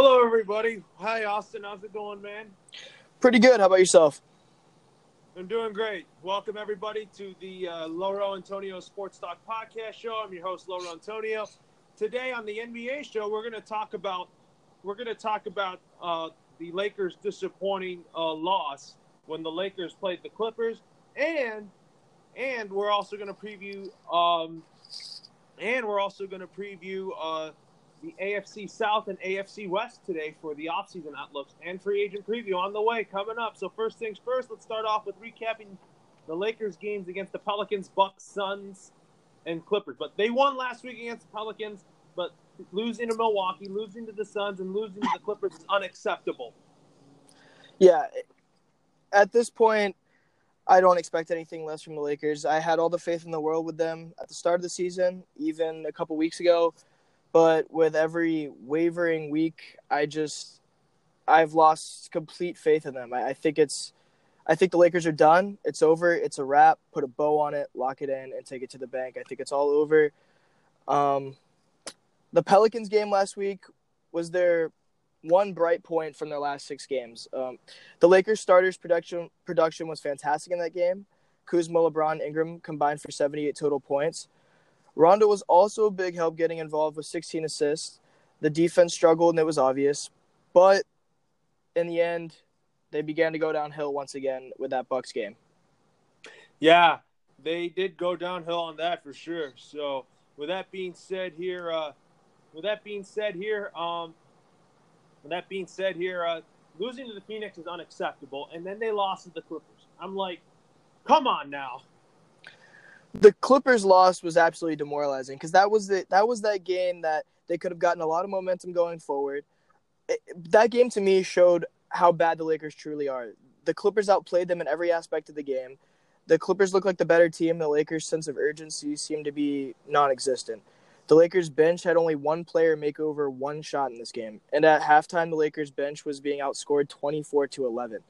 Hello, everybody. Hi, Austin. How's it going, man? Pretty good. How about yourself? I'm doing great. Welcome, everybody, to the uh, Lauro Antonio Sports Talk Podcast Show. I'm your host, Lauro Antonio. Today on the NBA show, we're going to talk about we're going to talk about uh, the Lakers' disappointing uh, loss when the Lakers played the Clippers, and and we're also going to preview um, and we're also going to preview uh, the AFC South and AFC West today for the offseason outlooks and free agent preview on the way coming up. So first things first, let's start off with recapping the Lakers games against the Pelicans, Bucks, Suns, and Clippers. But they won last week against the Pelicans, but losing to Milwaukee, losing to the Suns, and losing to the Clippers is unacceptable. Yeah, at this point, I don't expect anything less from the Lakers. I had all the faith in the world with them at the start of the season, even a couple weeks ago. But with every wavering week, I just I've lost complete faith in them. I, I think it's I think the Lakers are done. It's over. It's a wrap. Put a bow on it, lock it in, and take it to the bank. I think it's all over. Um, the Pelicans game last week was their one bright point from their last six games. Um, the Lakers starters production production was fantastic in that game. Kuzma, LeBron, Ingram combined for 78 total points. Rondo was also a big help getting involved with 16 assists. The defense struggled and it was obvious, but in the end, they began to go downhill once again with that Bucks game. Yeah, they did go downhill on that for sure. So, with that being said, here, uh, with that being said, here, um, with that being said, here, uh, losing to the Phoenix is unacceptable, and then they lost to the Clippers. I'm like, come on now the Clippers loss was absolutely demoralizing because that was the that was that game that they could have gotten a lot of momentum going forward. It, that game to me showed how bad the Lakers truly are. The Clippers outplayed them in every aspect of the game. The Clippers looked like the better team. The Lakers' sense of urgency seemed to be non-existent. The Lakers bench had only one player make over one shot in this game, and at halftime, the Lakers bench was being outscored twenty-four to eleven.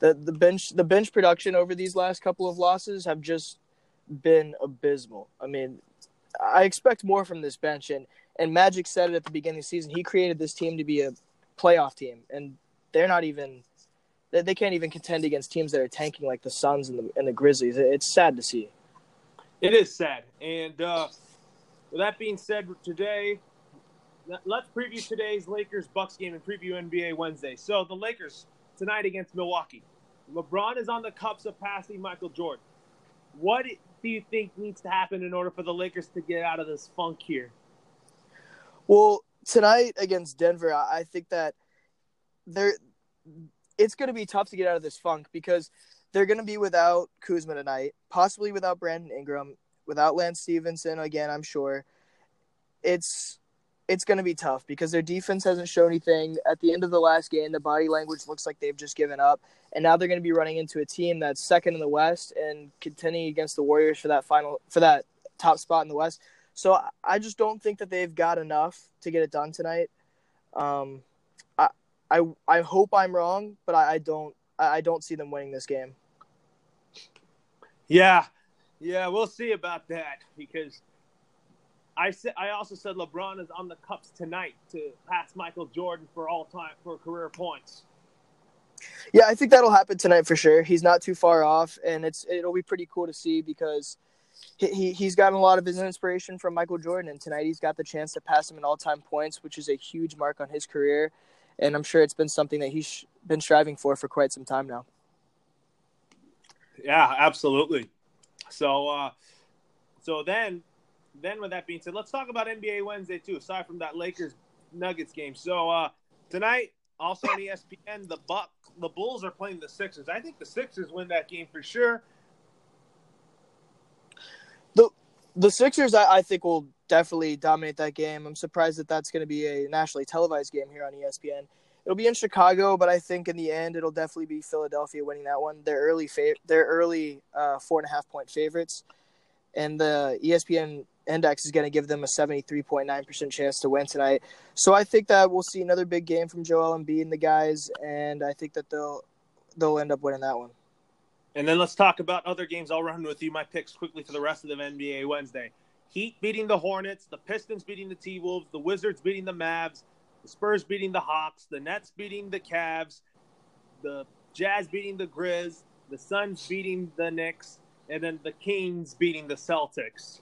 The the bench the bench production over these last couple of losses have just been abysmal. I mean, I expect more from this bench, and and Magic said it at the beginning of the season. He created this team to be a playoff team, and they're not even. They, they can't even contend against teams that are tanking like the Suns and the and the Grizzlies. It's sad to see. It is sad, and uh, with that being said, today let's preview today's Lakers Bucks game and preview NBA Wednesday. So the Lakers tonight against Milwaukee. LeBron is on the cups of passing Michael Jordan. What do you think needs to happen in order for the Lakers to get out of this funk here? Well, tonight against Denver, I think that they're it's going to be tough to get out of this funk because they're going to be without Kuzma tonight, possibly without Brandon Ingram, without Lance Stephenson again, I'm sure. It's it's going to be tough because their defense hasn't shown anything. At the end of the last game, the body language looks like they've just given up, and now they're going to be running into a team that's second in the West and contending against the Warriors for that final for that top spot in the West. So I just don't think that they've got enough to get it done tonight. Um, I I I hope I'm wrong, but I, I don't I don't see them winning this game. Yeah, yeah, we'll see about that because I said I also said LeBron is on the cups tonight to pass Michael Jordan for all time for career points. Yeah, I think that'll happen tonight for sure. He's not too far off, and it's it'll be pretty cool to see because he, he he's gotten a lot of his inspiration from Michael Jordan, and tonight he's got the chance to pass him in all time points, which is a huge mark on his career, and I'm sure it's been something that he's been striving for for quite some time now. Yeah, absolutely. So, uh, so then then with that being said, let's talk about NBA Wednesday too. Aside from that Lakers Nuggets game, so uh, tonight also on ESPN, the Buck the Bulls are playing the Sixers. I think the Sixers win that game for sure. The the Sixers, I, I think, will definitely dominate that game. I'm surprised that that's going to be a nationally televised game here on ESPN. It'll be in Chicago, but I think in the end it'll definitely be Philadelphia winning that one. They're early, fa- they're early uh, four and a half point favorites, and the ESPN index is going to give them a 73.9% chance to win tonight. So I think that we'll see another big game from Joel Embiid and the guys, and I think that they'll they'll end up winning that one. And then let's talk about other games. I'll run with you my picks quickly for the rest of the NBA Wednesday. Heat beating the Hornets, the Pistons beating the T Wolves, the Wizards beating the Mavs, the Spurs beating the Hawks, the Nets beating the Cavs, the Jazz beating the Grizz, the Suns beating the Knicks, and then the Kings beating the Celtics.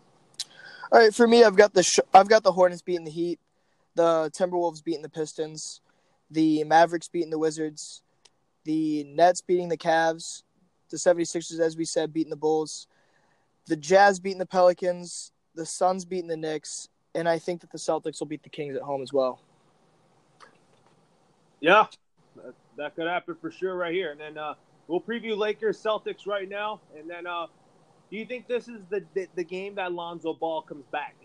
All right, for me, I've got the sh- I've got the Hornets beating the Heat, the Timberwolves beating the Pistons, the Mavericks beating the Wizards, the Nets beating the Cavs, the 76ers, as we said, beating the Bulls, the Jazz beating the Pelicans, the Suns beating the Knicks, and I think that the Celtics will beat the Kings at home as well. Yeah, that, could happen for sure right here. And then uh, we'll preview Lakers Celtics right now. And then, uh, do you think this is the, the, the game that Lonzo Ball comes back?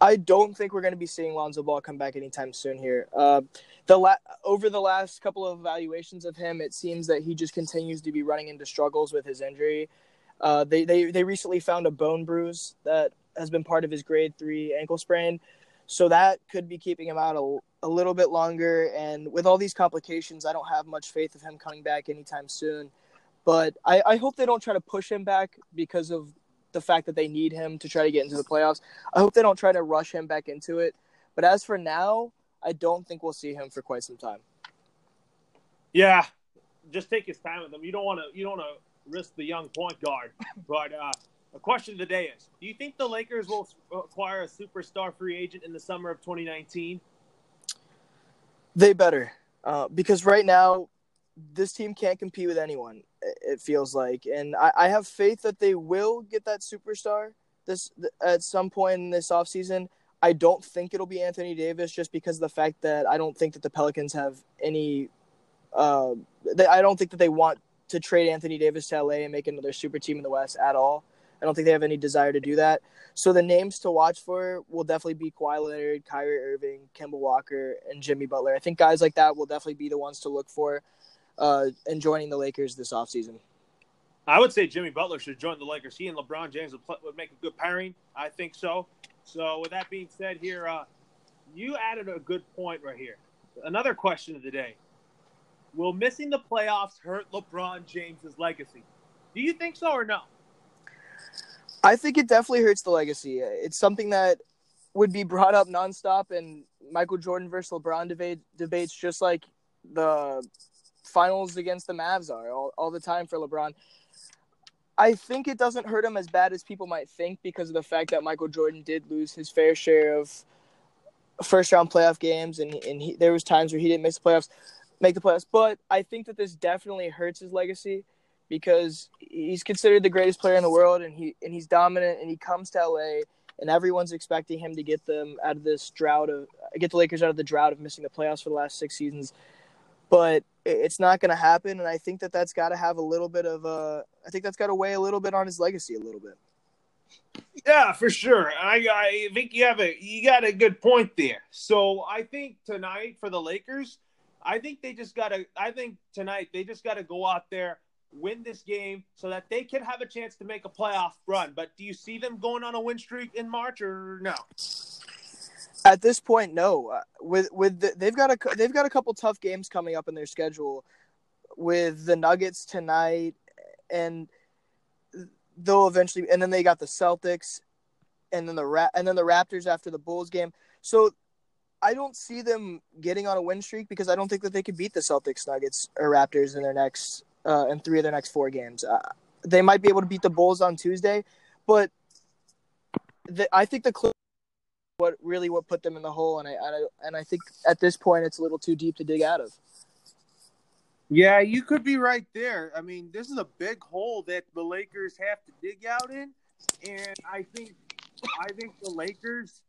I don't think we're going to be seeing Lonzo Ball come back anytime soon here. Uh, the la- over the last couple of evaluations of him, it seems that he just continues to be running into struggles with his injury. Uh, they, they they recently found a bone bruise that has been part of his grade three ankle sprain, so that could be keeping him out a, a little bit longer. And with all these complications, I don't have much faith of him coming back anytime soon. But I, I hope they don't try to push him back because of the fact that they need him to try to get into the playoffs. I hope they don't try to rush him back into it. But as for now, I don't think we'll see him for quite some time. Yeah, just take his time with him. You don't want to. You don't want to risk the young point guard. But uh, a question of the day is: Do you think the Lakers will acquire a superstar free agent in the summer of 2019? They better, uh, because right now this team can't compete with anyone. It feels like, and I, I have faith that they will get that superstar this at some point in this offseason. I don't think it'll be Anthony Davis just because of the fact that I don't think that the Pelicans have any. Uh, they, I don't think that they want to trade Anthony Davis to LA and make another super team in the West at all. I don't think they have any desire to do that. So the names to watch for will definitely be Kawhi Leonard, Kyrie Irving, Kemba Walker, and Jimmy Butler. I think guys like that will definitely be the ones to look for uh, in joining the Lakers this offseason. I would say Jimmy Butler should join the Lakers. He and LeBron James would, play, would make a good pairing. I think so. So with that being said, here uh, you added a good point right here. Another question of the day: Will missing the playoffs hurt LeBron James's legacy? Do you think so or no? I think it definitely hurts the legacy. It's something that would be brought up nonstop in Michael Jordan versus LeBron debate, debates, just like the finals against the Mavs are all, all the time for LeBron. I think it doesn't hurt him as bad as people might think because of the fact that Michael Jordan did lose his fair share of first round playoff games, and and he, there was times where he didn't miss the playoffs, make the playoffs. But I think that this definitely hurts his legacy because he's considered the greatest player in the world, and he and he's dominant, and he comes to LA, and everyone's expecting him to get them out of this drought of get the Lakers out of the drought of missing the playoffs for the last six seasons but it's not going to happen. And I think that that's got to have a little bit of a. I think that's got to weigh a little bit on his legacy a little bit. Yeah, for sure. I I think you have a you got a good point there. So I think tonight for the Lakers, I think they just got to. I think tonight they just got to go out there, win this game, so that they can have a chance to make a playoff run. But do you see them going on a win streak in March or no? At this point, no. Uh, with with the, they've got a they've got a couple tough games coming up in their schedule, with the Nuggets tonight, and they'll eventually, and then they got the Celtics, and then the Ra- and then the Raptors after the Bulls game. So I don't see them getting on a win streak because I don't think that they could beat the Celtics, Nuggets, or Raptors in their next uh, in three of their next four games. Uh, they might be able to beat the Bulls on Tuesday, but the, I think the Clippers what really what put them in the hole, and I, and I and I think at this point it's a little too deep to dig out of. Yeah, you could be right there. I mean, this is a big hole that the Lakers have to dig out in, and I think I think the Lakers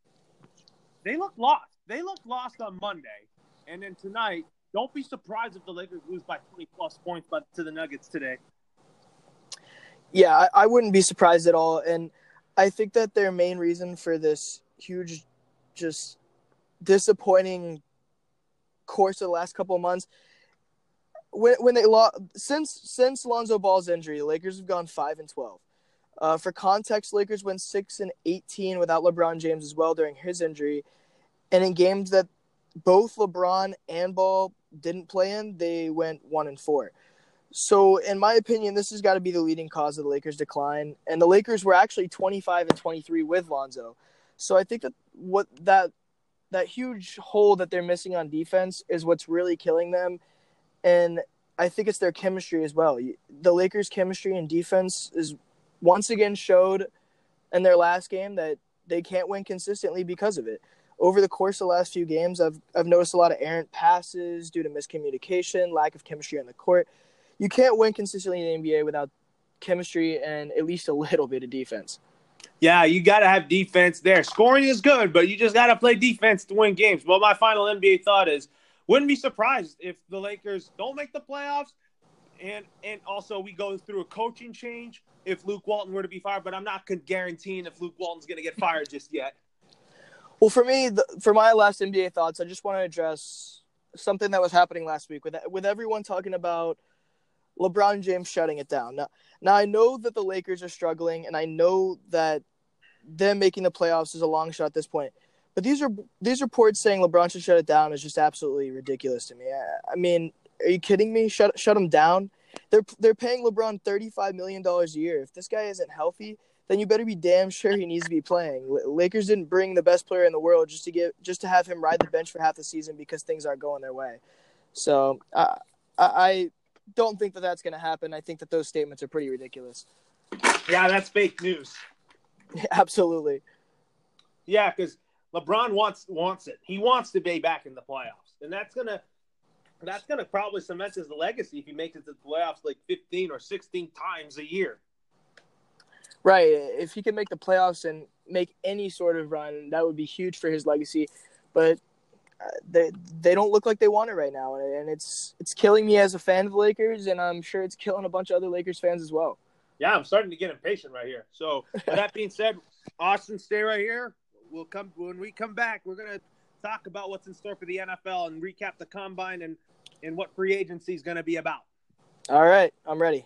they look lost. They look lost on Monday, and then tonight. Don't be surprised if the Lakers lose by 20 plus points but to the Nuggets today. Yeah, I, I wouldn't be surprised at all, and I think that their main reason for this huge, just disappointing course of the last couple of months. When when they lost since since Lonzo Ball's injury, the Lakers have gone five and twelve. Uh, for context, Lakers went six and eighteen without LeBron James as well during his injury, and in games that both LeBron and Ball didn't play in, they went one and four. So, in my opinion, this has got to be the leading cause of the Lakers' decline. And the Lakers were actually 25 and 23 with Lonzo. So I think that what that that huge hole that they're missing on defense is what's really killing them, and I think it's their chemistry as well. The Lakers' chemistry and defense is once again showed in their last game that they can't win consistently because of it. Over the course of the last few games, I've I've noticed a lot of errant passes due to miscommunication, lack of chemistry on the court. You can't win consistently in the NBA without chemistry and at least a little bit of defense. Yeah, you got to have defense there. Scoring is good, but you just got to play defense to win games. Well, my final NBA thought is wouldn't be surprised if the Lakers don't make the playoffs and and also we go through a coaching change if Luke Walton were to be fired, but I'm not guaranteeing if Luke Walton's going to get fired just yet. Well, for me, the, for my last NBA thoughts, I just want to address something that was happening last week with with everyone talking about LeBron James shutting it down. Now, now I know that the Lakers are struggling, and I know that them making the playoffs is a long shot at this point. But these are these reports saying LeBron should shut it down is just absolutely ridiculous to me. I, I mean, are you kidding me? Shut shut him down. They're they're paying LeBron thirty five million dollars a year. If this guy isn't healthy, then you better be damn sure he needs to be playing. Lakers didn't bring the best player in the world just to get just to have him ride the bench for half the season because things aren't going their way. So uh, I I don't think that that's going to happen. I think that those statements are pretty ridiculous. Yeah, that's fake news. Absolutely. Yeah, because LeBron wants wants it. He wants to be back in the playoffs, and that's gonna that's gonna probably cement his legacy if he makes it to the playoffs like fifteen or sixteen times a year. Right. If he can make the playoffs and make any sort of run, that would be huge for his legacy. But they they don't look like they want it right now, and it's it's killing me as a fan of the Lakers, and I'm sure it's killing a bunch of other Lakers fans as well. Yeah, I'm starting to get impatient right here. So that being said, Austin, stay right here. We'll come when we come back. We're gonna talk about what's in store for the NFL and recap the combine and and what free agency is going to be about. All right, I'm ready.